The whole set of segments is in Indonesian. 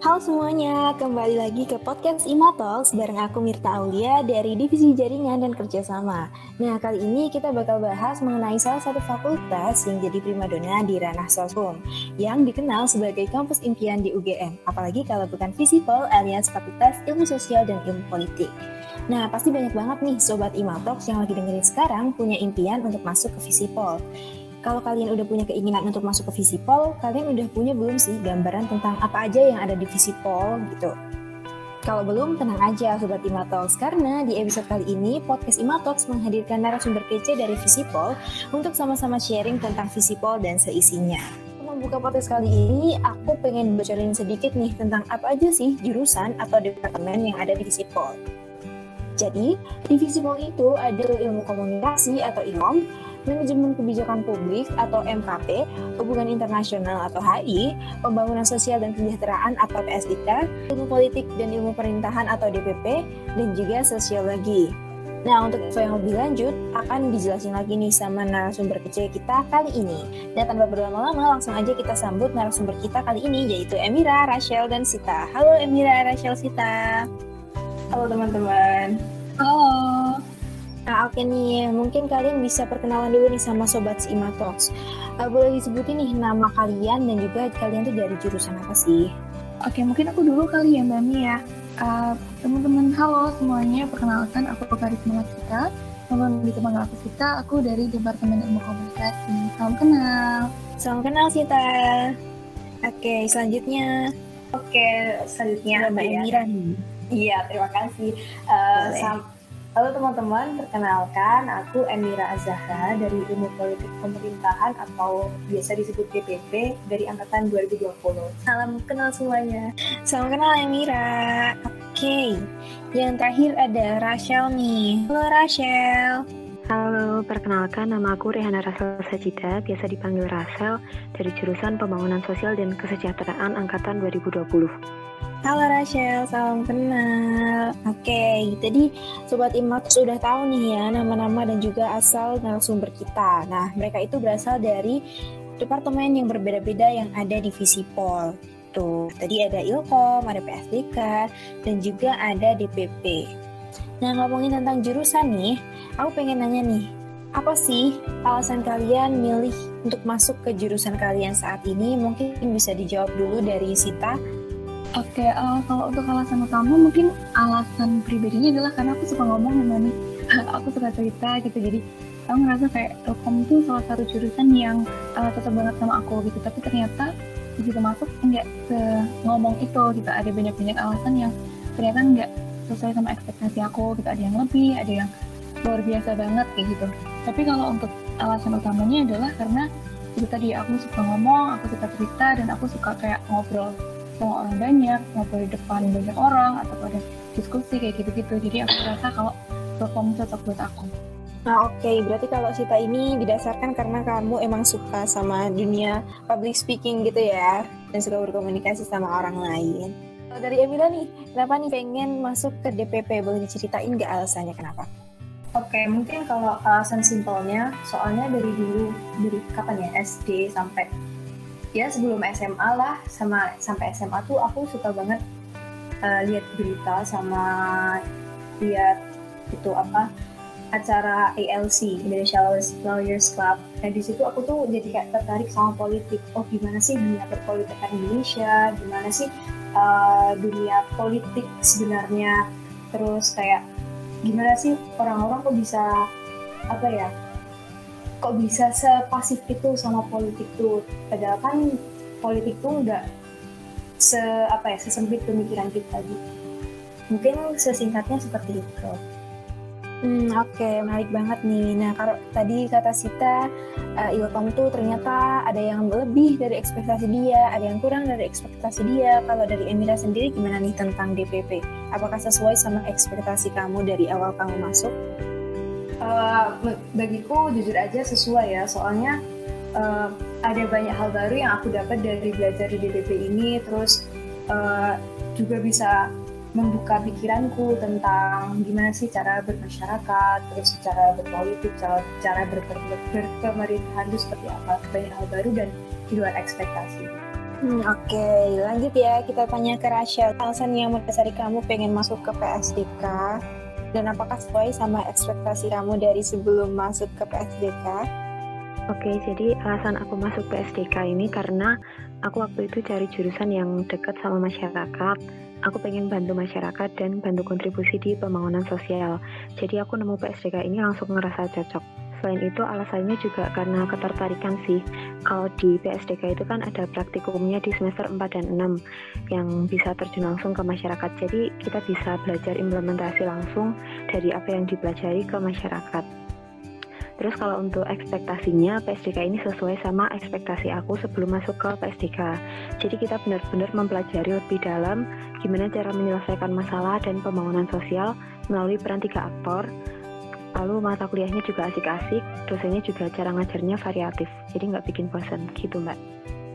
Halo semuanya, kembali lagi ke podcast Imatalks bareng aku Mirta Aulia dari Divisi Jaringan dan Kerjasama. Nah, kali ini kita bakal bahas mengenai salah satu fakultas yang jadi primadona di ranah sosum, yang dikenal sebagai kampus impian di UGM, apalagi kalau bukan Visipol alias Fakultas Ilmu Sosial dan Ilmu Politik. Nah, pasti banyak banget nih Sobat Imatalks yang lagi dengerin sekarang punya impian untuk masuk ke Visipol kalau kalian udah punya keinginan untuk masuk ke Visipol, kalian udah punya belum sih gambaran tentang apa aja yang ada di Visipol gitu? Kalau belum, tenang aja Sobat Imatox, karena di episode kali ini, podcast Imatox menghadirkan narasumber kece dari Visipol untuk sama-sama sharing tentang Visipol dan seisinya. Membuka podcast kali ini, aku pengen bocorin sedikit nih tentang apa aja sih jurusan atau departemen yang ada di Visipol. Jadi, di Visipol itu ada ilmu komunikasi atau ILOM, manajemen kebijakan publik atau MKP, hubungan internasional atau HI, pembangunan sosial dan kesejahteraan atau PSDK, ilmu politik dan ilmu pemerintahan atau DPP, dan juga sosiologi. Nah, untuk info yang lebih lanjut, akan dijelasin lagi nih sama narasumber kecil kita kali ini. Dan tanpa berlama-lama, langsung aja kita sambut narasumber kita kali ini, yaitu Emira, Rachel, dan Sita. Halo Emira, Rachel, Sita. Halo teman-teman. Halo. Nah, oke nih, mungkin kalian bisa perkenalan dulu nih sama Sobat Imatox. Uh, boleh disebutin nih nama kalian dan juga kalian tuh dari jurusan apa sih? Oke, mungkin aku dulu kali ya Mbak Mia. Uh, teman-teman, halo semuanya. Perkenalkan, aku Karisma Laksita. Teman di teman aku Sita, aku dari Departemen Ilmu Komunikasi. Salam kenal. Salam kenal Sita. Oke, selanjutnya. Oke, selanjutnya Mbak Emira nih. Iya, terima kasih. Uh, Halo teman-teman, perkenalkan aku Emira Azahra dari Ilmu Politik Pemerintahan atau biasa disebut DPP dari angkatan 2020. Salam kenal semuanya. Salam kenal Emira. Oke, okay. yang terakhir ada Rachel nih. Halo Rachel. Halo, perkenalkan nama aku Rehana Rasel Sajida, biasa dipanggil Rasel, dari jurusan Pembangunan Sosial dan Kesejahteraan Angkatan 2020. Halo Rachel, salam kenal. Oke, jadi Sobat Imat sudah tahu nih ya nama-nama dan juga asal narasumber kita. Nah, mereka itu berasal dari departemen yang berbeda-beda yang ada di Visipol. Tuh, tadi ada Ilkom, ada PSDK, dan juga ada DPP. Nah, ngomongin tentang jurusan nih, aku pengen nanya nih, apa sih alasan kalian milih untuk masuk ke jurusan kalian saat ini? Mungkin bisa dijawab dulu dari Sita. Oke, okay, uh, kalau untuk alasan utama mungkin alasan pribadinya adalah karena aku suka ngomong sama nih, aku suka cerita gitu, jadi aku ngerasa kayak Telkom itu salah satu jurusan yang uh, cocok banget sama aku gitu, tapi ternyata begitu masuk nggak ngomong itu gitu, ada banyak-banyak alasan yang ternyata nggak sesuai sama ekspektasi aku gitu, ada yang lebih, ada yang luar biasa banget kayak gitu. Tapi kalau untuk alasan utamanya adalah karena itu tadi aku suka ngomong, aku suka cerita, dan aku suka kayak ngobrol sama orang banyak ngobrol di depan banyak orang atau pada diskusi kayak gitu-gitu jadi aku rasa kalau perform cocok buat aku Nah oke, okay. berarti kalau Sita ini didasarkan karena kamu emang suka sama dunia public speaking gitu ya, dan suka berkomunikasi sama orang lain. Kalau dari Emila nih, kenapa nih pengen masuk ke DPP? Boleh diceritain nggak alasannya kenapa? Oke, okay, mungkin kalau alasan simpelnya, soalnya dari dulu, dari kapan ya, SD sampai ya sebelum SMA lah sama sampai SMA tuh aku suka banget uh, lihat berita sama lihat itu apa acara ALC Indonesia Lawyers Club. Nah di situ aku tuh jadi kayak tertarik sama politik. Oh gimana sih dunia perpolitikan Indonesia? Gimana sih uh, dunia politik sebenarnya? Terus kayak gimana sih orang-orang kok bisa apa ya kok bisa sepasif itu sama politik tuh padahal kan politik tuh nggak se apa ya sesempit pemikiran kita gitu mungkin sesingkatnya seperti itu Hmm, Oke, okay. menarik banget nih. Nah, kalau tadi kata Sita, uh, Ilkom tuh ternyata ada yang lebih dari ekspektasi dia, ada yang kurang dari ekspektasi dia. Kalau dari Emira sendiri gimana nih tentang DPP? Apakah sesuai sama ekspektasi kamu dari awal kamu masuk? Uh, bagiku jujur aja sesuai ya soalnya uh, ada banyak hal baru yang aku dapat dari belajar di DPP ini terus uh, juga bisa membuka pikiranku tentang gimana sih cara bermasyarakat, terus cara berpolitik, cara, cara ber, ber, berpemerintahan itu seperti apa, banyak hal baru dan di luar ekspektasi. Hmm, Oke, okay. lanjut ya. Kita tanya ke Rachel. Alasan yang mendasari kamu pengen masuk ke PSDK dan apakah sesuai sama ekspektasi kamu dari sebelum masuk ke PSDK? Oke, jadi alasan aku masuk PSDK ini karena aku waktu itu cari jurusan yang dekat sama masyarakat. Aku pengen bantu masyarakat dan bantu kontribusi di pembangunan sosial. Jadi aku nemu PSDK ini langsung ngerasa cocok. Selain itu alasannya juga karena ketertarikan sih. Kalau di PSDK itu kan ada praktikumnya di semester 4 dan 6 yang bisa terjun langsung ke masyarakat. Jadi kita bisa belajar implementasi langsung dari apa yang dipelajari ke masyarakat. Terus kalau untuk ekspektasinya, PSDK ini sesuai sama ekspektasi aku sebelum masuk ke PSDK. Jadi kita benar-benar mempelajari lebih dalam gimana cara menyelesaikan masalah dan pembangunan sosial melalui peran tiga aktor, lalu mata kuliahnya juga asik-asik dosennya juga cara ngajarnya variatif jadi nggak bikin bosan gitu mbak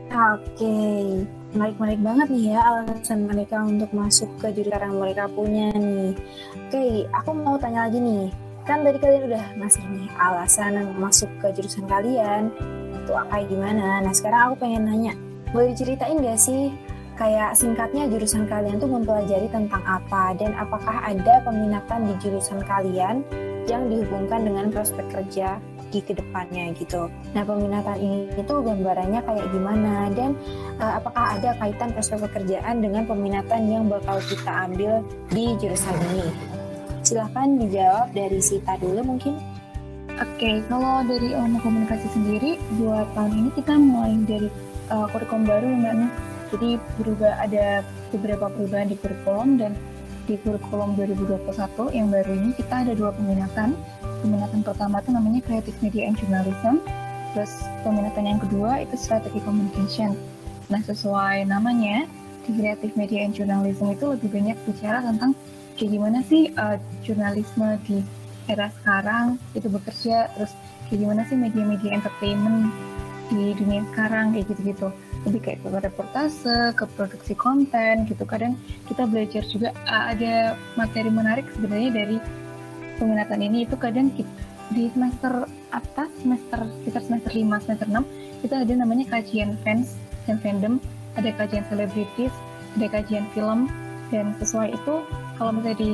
Oke, okay. menarik-menarik banget nih ya alasan mereka untuk masuk ke jurusan yang mereka punya nih. Oke, okay, aku mau tanya lagi nih. Kan tadi kalian udah ngasih nih alasan masuk ke jurusan kalian. Itu kayak gimana? Nah, sekarang aku pengen nanya. Boleh diceritain gak sih kayak singkatnya jurusan kalian tuh mempelajari tentang apa dan apakah ada peminatan di jurusan kalian yang dihubungkan dengan prospek kerja di ke depannya gitu. Nah peminatan ini itu gambarannya kayak gimana dan uh, apakah ada kaitan prospek pekerjaan dengan peminatan yang bakal kita ambil di jurusan ini? Silahkan dijawab dari Sita dulu mungkin. Oke, okay, kalau dari ilmu komunikasi sendiri, dua tahun ini kita mulai dari uh, kurikulum baru mbaknya. Jadi berubah ada beberapa perubahan di kurikulum dan di kurikulum 2021 yang baru ini kita ada dua peminatan. Peminatan pertama itu namanya Creative Media and Journalism, terus peminatan yang kedua itu Strategi Communication. Nah, sesuai namanya, di Creative Media and Journalism itu lebih banyak bicara tentang kayak gimana sih uh, jurnalisme di era sekarang itu bekerja, terus kayak gimana sih media-media entertainment di dunia sekarang kayak gitu-gitu. Lebih kayak ke reportase, ke produksi konten gitu. Kadang kita belajar juga uh, ada materi menarik sebenarnya dari peminatan ini. Itu kadang kita, di semester atas, semester sekitar semester 5, semester 6 kita ada namanya kajian fans dan fandom, ada kajian selebritis, ada kajian film dan sesuai itu kalau misalnya di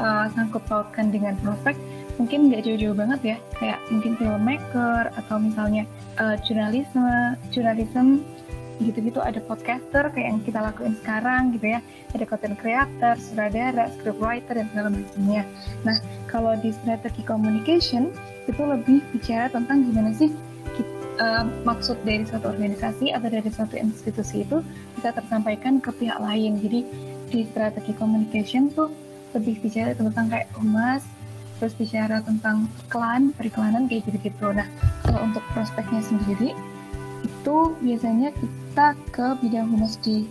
uh, sangkut pautkan dengan prospek mungkin nggak jauh-jauh banget ya. Kayak mungkin filmmaker atau misalnya uh, jurnalisme jurnalisme gitu-gitu. Ada podcaster kayak yang kita lakuin sekarang gitu ya. Ada content creator, sutradara, scriptwriter dan segala macamnya. Nah kalau di strategi communication itu lebih bicara tentang gimana sih kita, uh, maksud dari suatu organisasi atau dari suatu institusi itu bisa tersampaikan ke pihak lain. Jadi di strategi communication tuh lebih bicara tentang kayak humas terus bicara tentang iklan, periklanan kayak gitu-gitu. Nah, kalau untuk prospeknya sendiri itu biasanya kita ke bidang humas di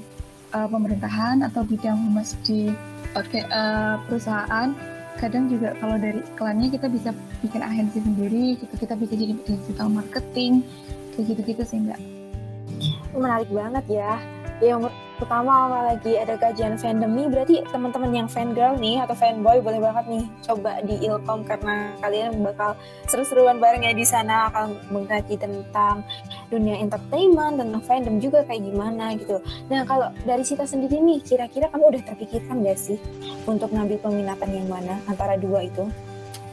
uh, pemerintahan atau bidang humas di okay, uh, eh, perusahaan. Kadang juga kalau dari iklannya kita bisa bikin agensi sendiri, gitu kita bisa jadi digital marketing, kayak gitu-gitu sih mbak. Menarik banget ya. Yang pertama apalagi ada kajian fandom nih berarti teman-teman yang fan girl nih atau fanboy boleh banget nih coba di Ilkom karena kalian bakal seru-seruan bareng ya di sana akan mengkaji tentang dunia entertainment tentang fandom juga kayak gimana gitu. Nah kalau dari Sita sendiri nih kira-kira kamu udah terpikirkan gak sih untuk ngambil peminatan yang mana antara dua itu?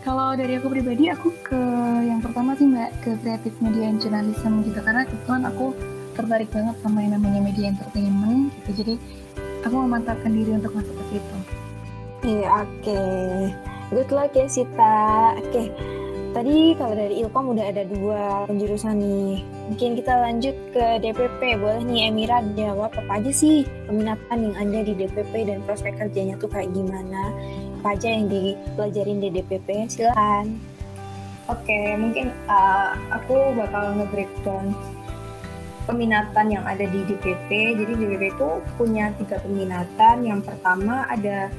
Kalau dari aku pribadi aku ke yang pertama sih mbak ke kreatif media and journalism gitu. Karena kebetulan aku tertarik banget sama yang namanya media entertainment gitu jadi aku memantapkan diri untuk masuk ke situ iya oke okay. good luck ya Sita oke okay. Tadi kalau dari Ilkom udah ada dua penjurusan nih. Mungkin kita lanjut ke DPP. Boleh nih Emira jawab apa aja sih peminatan yang ada di DPP dan prospek kerjanya tuh kayak gimana? Apa aja yang dipelajarin di DPP? Silahkan. Oke, okay, mungkin uh, aku bakal nge-breakdown peminatan yang ada di DPP. Jadi DPP itu punya tiga peminatan. Yang pertama ada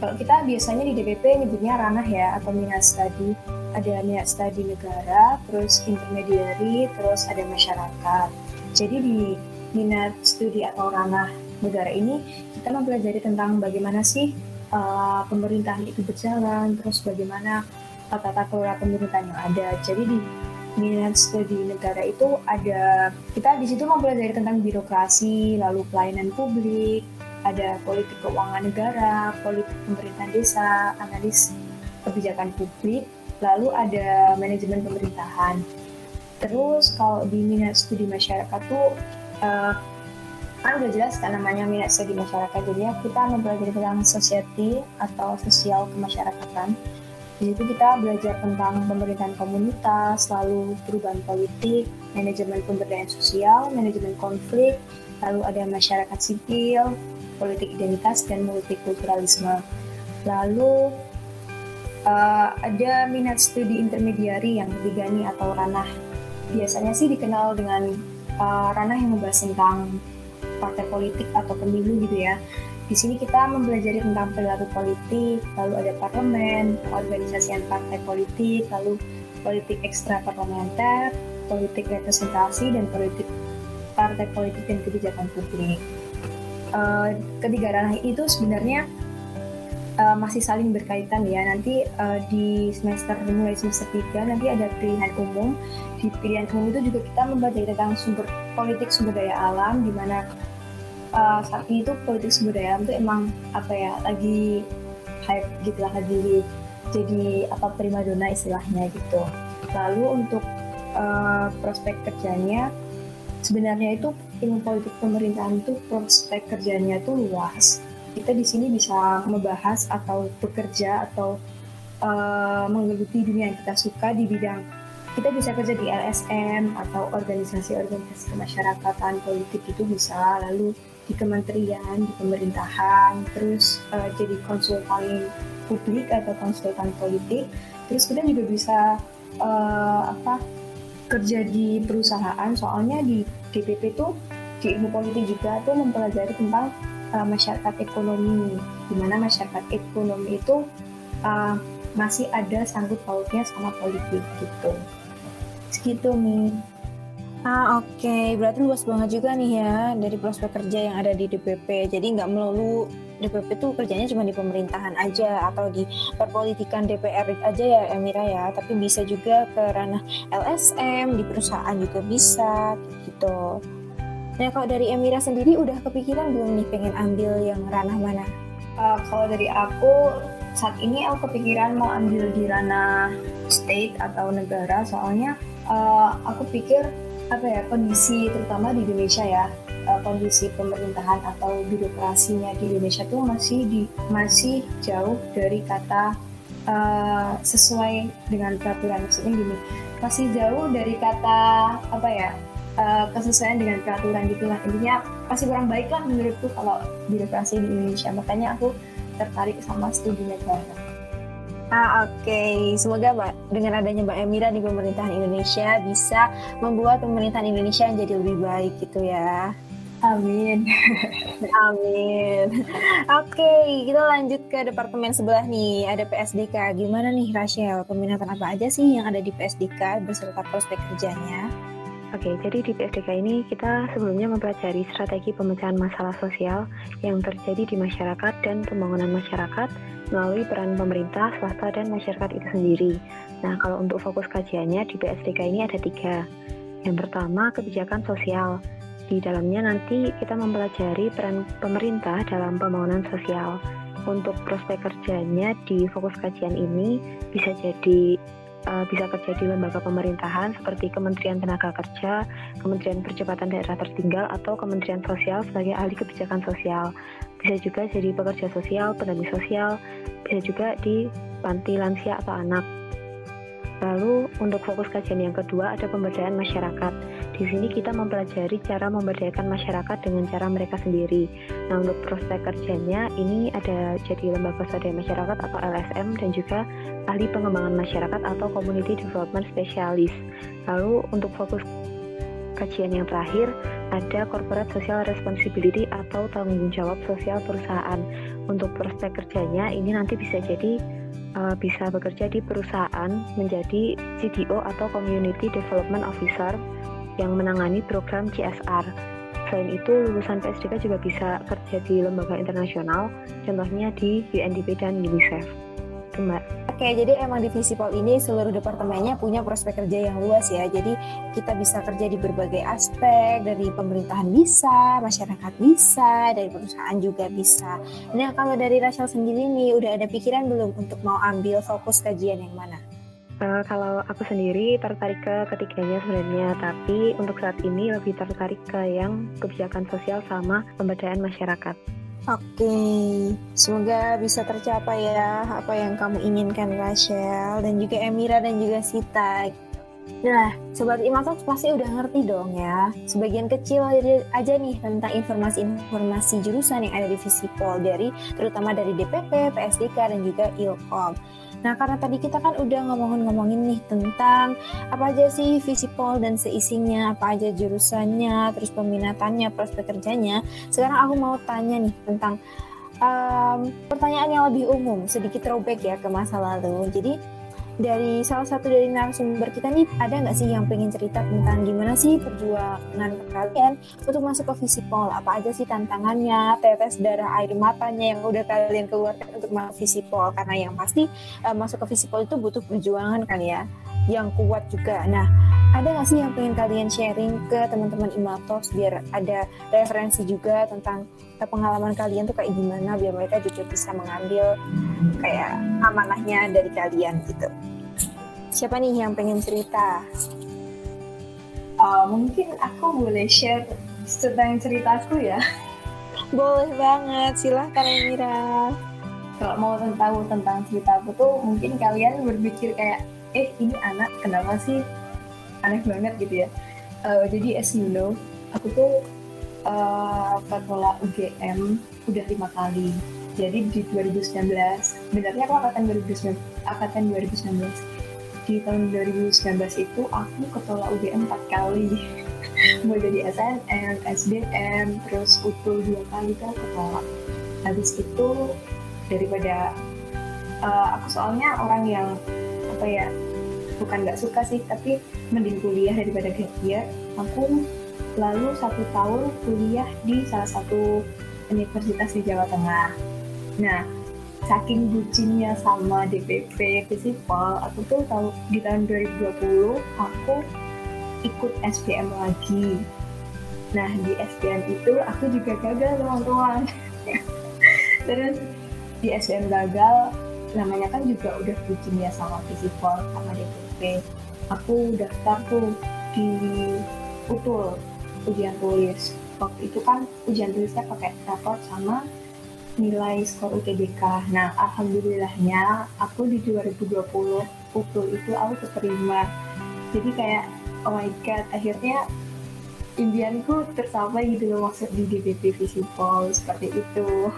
kalau kita biasanya di DPP nyebutnya ranah ya atau minat studi. Ada minat studi negara, terus intermediary, terus ada masyarakat. Jadi di minat studi atau ranah negara ini kita mempelajari tentang bagaimana sih uh, pemerintahan itu berjalan, terus bagaimana tata kelola pemerintahan yang ada. Jadi di minat studi negara itu ada kita di situ mempelajari tentang birokrasi, lalu pelayanan publik, ada politik keuangan negara, politik pemerintahan desa, analis kebijakan publik, lalu ada manajemen pemerintahan. Terus kalau di minat studi masyarakat tuh uh, kan udah jelas kan namanya minat studi masyarakat jadi ya kita mempelajari tentang society atau sosial kemasyarakatan di situ kita belajar tentang pemerintahan komunitas, lalu perubahan politik, manajemen pemberdayaan sosial, manajemen konflik, lalu ada masyarakat sipil, politik identitas, dan multikulturalisme. Lalu uh, ada minat studi intermediari yang ketiga nih atau ranah. Biasanya sih dikenal dengan uh, ranah yang membahas tentang partai politik atau pemilu gitu ya. Di sini kita mempelajari tentang perilaku politik, lalu ada parlemen, organisasi partai politik, lalu politik ekstra parlementer, politik representasi, dan politik partai politik dan kebijakan publik. Uh, ketiga ranah itu sebenarnya uh, masih saling berkaitan ya. Nanti uh, di semester mulai semester 3 nanti ada pilihan umum. Di pilihan umum itu juga kita membaca tentang sumber politik sumber daya alam di mana uh, saat ini tuh politik sumber daya tuh emang apa ya lagi hype gitu lah lagi jadi apa primadona istilahnya gitu. Lalu untuk uh, prospek kerjanya sebenarnya itu ilmu politik pemerintahan itu prospek kerjanya itu luas. Kita di sini bisa membahas atau bekerja atau uh, menggeluti dunia yang kita suka di bidang kita bisa kerja di LSM atau organisasi-organisasi kemasyarakatan politik itu bisa. Lalu di kementerian, di pemerintahan, terus uh, jadi konsultan publik atau konsultan politik, terus kemudian juga bisa uh, apa kerja di perusahaan. Soalnya di DPP tuh di ilmu politik juga tuh mempelajari tentang uh, masyarakat ekonomi, di mana masyarakat ekonomi itu uh, masih ada sangkut pautnya sama politik gitu. Segitu nih. Ah oke, okay. berarti luas banget juga nih ya dari prospek kerja yang ada di DPP. Jadi nggak melulu DPP tuh kerjanya cuma di pemerintahan aja atau di perpolitikan DPR aja ya Emira ya, tapi bisa juga ke ranah LSM di perusahaan juga bisa gitu. Nah kalau dari Emira sendiri udah kepikiran belum nih pengen ambil yang ranah mana? Uh, kalau dari aku saat ini aku kepikiran mau ambil di ranah state atau negara soalnya uh, aku pikir apa ya kondisi terutama di Indonesia ya uh, kondisi pemerintahan atau birokrasinya di Indonesia tuh masih di masih jauh dari kata uh, sesuai dengan peraturan. Maksudnya gini masih jauh dari kata apa ya uh, kesesuaian dengan peraturan gitu lah intinya masih kurang baik lah menurutku kalau birokrasi di Indonesia. Makanya aku tertarik sama studi negara. Ah, Oke, okay. semoga Mbak dengan adanya Mbak Emira di pemerintahan Indonesia bisa membuat pemerintahan Indonesia menjadi lebih baik gitu ya. Amin. Amin. Oke, okay, kita lanjut ke departemen sebelah nih. Ada PSDK. Gimana nih Rachel? Peminatan apa aja sih yang ada di PSDK beserta prospek kerjanya? Oke, jadi di PSDK ini kita sebelumnya mempelajari strategi pemecahan masalah sosial yang terjadi di masyarakat dan pembangunan masyarakat melalui peran pemerintah, swasta, dan masyarakat itu sendiri. Nah, kalau untuk fokus kajiannya di PSDK ini ada tiga. Yang pertama, kebijakan sosial. Di dalamnya nanti kita mempelajari peran pemerintah dalam pembangunan sosial. Untuk prospek kerjanya di fokus kajian ini bisa jadi uh, bisa kerja di lembaga pemerintahan seperti Kementerian Tenaga Kerja, Kementerian Percepatan Daerah Tertinggal, atau Kementerian Sosial sebagai ahli kebijakan sosial bisa juga jadi pekerja sosial, pendamping sosial, bisa juga di panti lansia atau anak. Lalu untuk fokus kajian yang kedua ada pemberdayaan masyarakat. Di sini kita mempelajari cara memberdayakan masyarakat dengan cara mereka sendiri. Nah untuk prospek kerjanya ini ada jadi lembaga swadaya masyarakat atau LSM dan juga ahli pengembangan masyarakat atau community development specialist. Lalu untuk fokus kajian yang terakhir ada corporate social responsibility atau tanggung jawab sosial perusahaan. Untuk prospek kerjanya ini nanti bisa jadi uh, bisa bekerja di perusahaan menjadi CDO atau Community Development Officer yang menangani program CSR. Selain itu, lulusan PSDK juga bisa kerja di lembaga internasional, contohnya di UNDP dan UNICEF. mbak. Oke, jadi emang di Visipol ini seluruh departemennya punya prospek kerja yang luas ya. Jadi kita bisa kerja di berbagai aspek, dari pemerintahan bisa, masyarakat bisa, dari perusahaan juga bisa. Nah, kalau dari Rachel sendiri nih, udah ada pikiran belum untuk mau ambil fokus kajian yang mana? Uh, kalau aku sendiri tertarik ke ketiganya sebenarnya, tapi untuk saat ini lebih tertarik ke yang kebijakan sosial sama pemberdayaan masyarakat. Oke, semoga bisa tercapai ya apa yang kamu inginkan Rachel dan juga Emira dan juga Sita. Nah, Sobat Imatok pasti udah ngerti dong ya, sebagian kecil aja nih tentang informasi-informasi jurusan yang ada di Visipol dari terutama dari DPP, PSDK, dan juga Ilkom. Nah, karena tadi kita kan udah ngomongin-ngomongin nih tentang apa aja sih Visipol dan seisinya, apa aja jurusannya, terus peminatannya, prospek kerjanya. Sekarang aku mau tanya nih tentang um, pertanyaan yang lebih umum, sedikit throwback ya ke masa lalu. Jadi, dari salah satu dari narasumber kita nih ada nggak sih yang pengen cerita tentang gimana sih perjuangan kalian untuk masuk ke Visipol apa aja sih tantangannya tetes darah air matanya yang udah kalian keluarkan untuk masuk Visipol karena yang pasti uh, masuk ke Visipol itu butuh perjuangan kan ya yang kuat juga. Nah ada nggak sih yang pengen kalian sharing ke teman-teman Imatos biar ada referensi juga tentang pengalaman kalian tuh kayak gimana biar mereka juga bisa mengambil kayak amanahnya dari kalian gitu. Siapa nih yang pengen cerita? Uh, mungkin aku boleh share tentang ceritaku ya. Boleh banget, silahkan Mira. Kalau mau tahu tentang cerita aku tuh mungkin kalian berpikir kayak, eh ini anak kenapa sih aneh banget gitu ya uh, jadi as you know aku tuh uh, UGM udah lima kali jadi di 2019 benarnya aku angkatan 2019 angkatan 2019 di tahun 2019 itu aku ketolak UGM empat kali. Mulai dari SNM, SDM, terus UTUL dua kali kan ketolak habis itu daripada uh, aku soalnya orang yang apa ya bukan nggak suka sih tapi mending kuliah daripada year aku lalu satu tahun kuliah di salah satu universitas di Jawa Tengah. Nah saking bucinnya sama DPP Visipol aku tuh tahu di tahun 2020 aku ikut SPM lagi. Nah di SPM itu aku juga gagal teman-teman. Terus di SPM gagal namanya kan juga udah bucin ya sama Visipol sama DPP aku daftar tuh di UTUL ujian tulis. Waktu itu kan ujian tulisnya pakai rapor sama nilai skor UTBK nah alhamdulillahnya aku di 2020 UTUL itu aku keterima. Jadi kayak oh my god akhirnya impianku tercapai gitu loh maksud di DPP Visipol seperti itu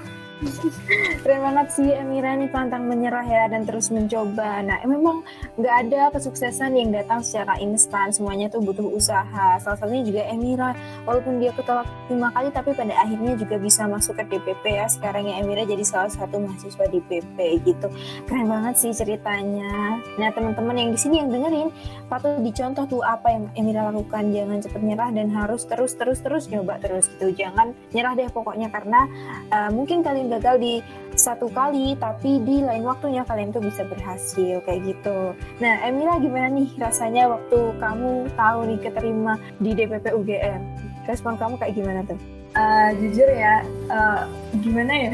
Keren banget sih Emira nih pantang menyerah ya dan terus mencoba. Nah memang nggak ada kesuksesan yang datang secara instan. Semuanya tuh butuh usaha. Salah satunya juga Emira. Walaupun dia ketolak lima kali tapi pada akhirnya juga bisa masuk ke DPP ya. Sekarang ya Emira jadi salah satu mahasiswa DPP gitu. Keren banget sih ceritanya. Nah teman-teman yang di sini yang dengerin patut dicontoh tuh apa yang Emira lakukan. Jangan cepet nyerah dan harus terus terus terus nyoba terus gitu. Jangan nyerah deh pokoknya karena uh, mungkin kalian gagal di satu kali tapi di lain waktunya kalian tuh bisa berhasil kayak gitu. Nah, Emila gimana nih rasanya waktu kamu tahu nih keterima di DPP UGM? Respon kamu kayak gimana tuh? Uh, jujur ya, uh, gimana ya?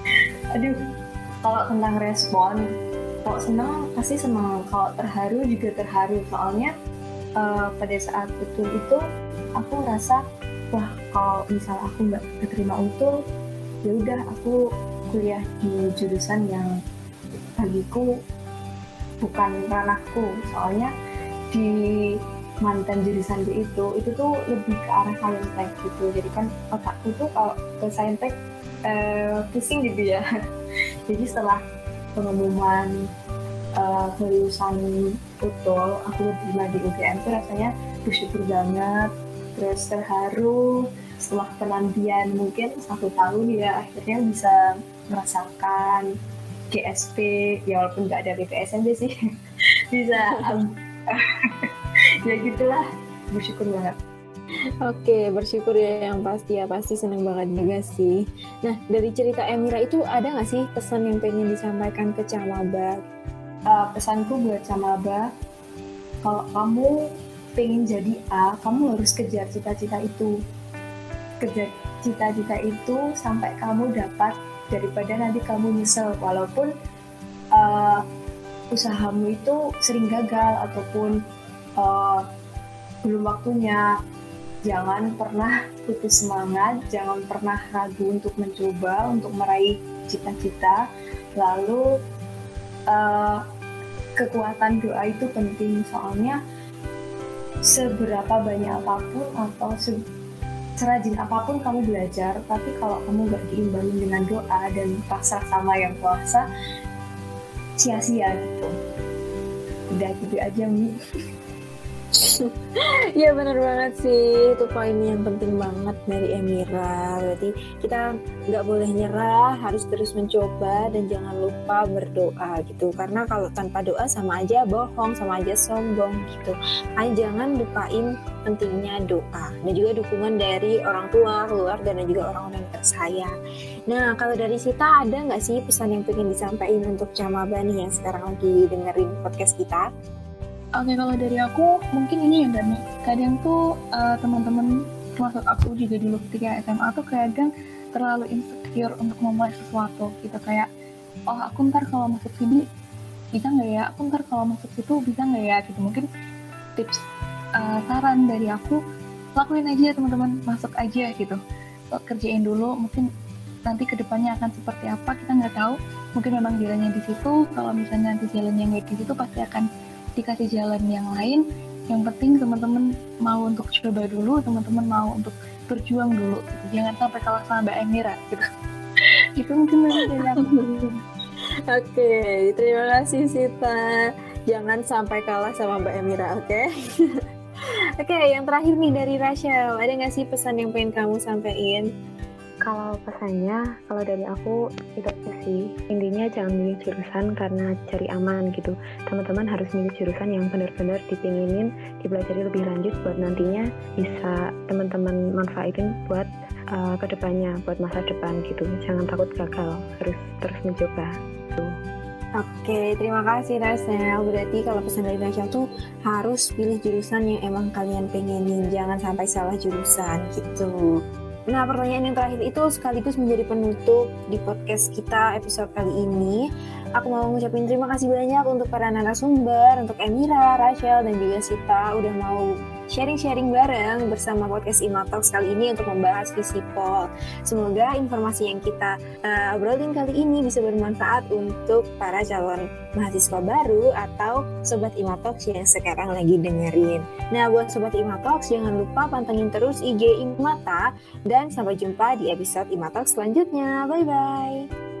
Aduh, kalau tentang respon, kalau senang pasti senang. Kalau terharu juga terharu. Soalnya uh, pada saat betul itu aku rasa wah kalau misal aku nggak keterima utuh ya udah aku kuliah di jurusan yang bagiku bukan ranahku. Soalnya di mantan jurusan itu itu tuh lebih ke arah saintek gitu. Jadi kan otakku tuh kalau ke saintek eh, pusing gitu ya. Jadi setelah pengumuman uh, kelulusan utul aku diterima di UGM tuh rasanya bersyukur banget. Terus terharu setelah penantian mungkin satu tahun ya akhirnya bisa merasakan GSP ya walaupun nggak ada BPSMB sih bisa um, ya gitulah bersyukur banget Oke, bersyukur ya yang pasti ya pasti seneng banget juga sih. Nah dari cerita Emira itu ada nggak sih pesan yang pengen disampaikan ke Camaba? Uh, pesanku buat Camaba, kalau kamu pengen jadi A, kamu harus kejar cita-cita itu. Kejar cita-cita itu sampai kamu dapat daripada nanti kamu nyesel. Walaupun uh, usahamu itu sering gagal ataupun uh, belum waktunya. Jangan pernah putus semangat, jangan pernah ragu untuk mencoba, untuk meraih cita-cita. Lalu uh, kekuatan doa itu penting. Soalnya seberapa banyak apa pun atau serajin apa pun kamu belajar, tapi kalau kamu gak diimbangi dengan doa dan pasrah sama yang kuasa, sia-sia gitu. Udah gitu aja, Mi. Iya benar banget sih. Itu poin yang penting banget dari Emira. Berarti kita nggak boleh nyerah harus terus mencoba dan jangan lupa berdoa gitu. Karena kalau tanpa doa sama aja bohong sama aja sombong gitu. Ayo jangan lupain pentingnya doa. Dan juga dukungan dari orang tua keluarga dan juga orang-orang tersayang. Nah kalau dari Sita ada nggak sih pesan yang pengen disampaikan untuk Camaba nih yang sekarang lagi dengerin podcast kita Oke, kalau dari aku mungkin ini ya Dani. Kadang tuh uh, teman-teman termasuk aku juga dulu ketika SMA tuh kadang terlalu insecure untuk memulai sesuatu gitu. Kayak oh aku ntar kalau masuk sini bisa nggak ya? Aku ntar kalau masuk situ bisa nggak ya? Gitu. Mungkin tips uh, saran dari aku lakuin aja teman-teman. Masuk aja gitu. Kerjain dulu mungkin nanti ke depannya akan seperti apa kita nggak tahu. Mungkin memang jalannya di situ. Kalau misalnya nanti jalannya nggak di situ pasti akan dikasih jalan yang lain yang penting teman-teman mau untuk coba dulu teman-teman mau untuk berjuang dulu gitu. jangan sampai kalah sama Mbak Emira gitu itu mungkin dari aku Oke, terima kasih Sita. Jangan sampai kalah sama Mbak Emira, oke? Okay? oke, okay, yang terakhir nih dari Rachel. Ada nggak sih pesan yang pengen kamu sampaikan? Kalau pesannya, kalau dari aku itu aja sih. Intinya jangan milih jurusan karena cari aman gitu. Teman-teman harus milih jurusan yang benar-benar dipinginin, dipelajari lebih lanjut buat nantinya bisa teman-teman manfaatin buat uh, ke depannya, buat masa depan gitu. Jangan takut gagal, harus terus mencoba. Tuh. Oke, terima kasih Rachel. Berarti kalau pesan dari Rachel tuh harus pilih jurusan yang emang kalian pengenin, jangan sampai salah jurusan gitu. Nah, pertanyaan yang terakhir itu sekaligus menjadi penutup di podcast kita episode kali ini. Aku mau ngucapin terima kasih banyak untuk para narasumber, untuk Emira, Rachel, dan juga Sita udah mau sharing-sharing bareng bersama podcast Imatalks kali ini untuk membahas visi Pol. Semoga informasi yang kita uh, obrolin kali ini bisa bermanfaat untuk para calon mahasiswa baru atau Sobat Imatalks yang sekarang lagi dengerin. Nah, buat Sobat Imatalks, jangan lupa pantengin terus IG Imata dan sampai jumpa di episode Imatalks selanjutnya. Bye-bye!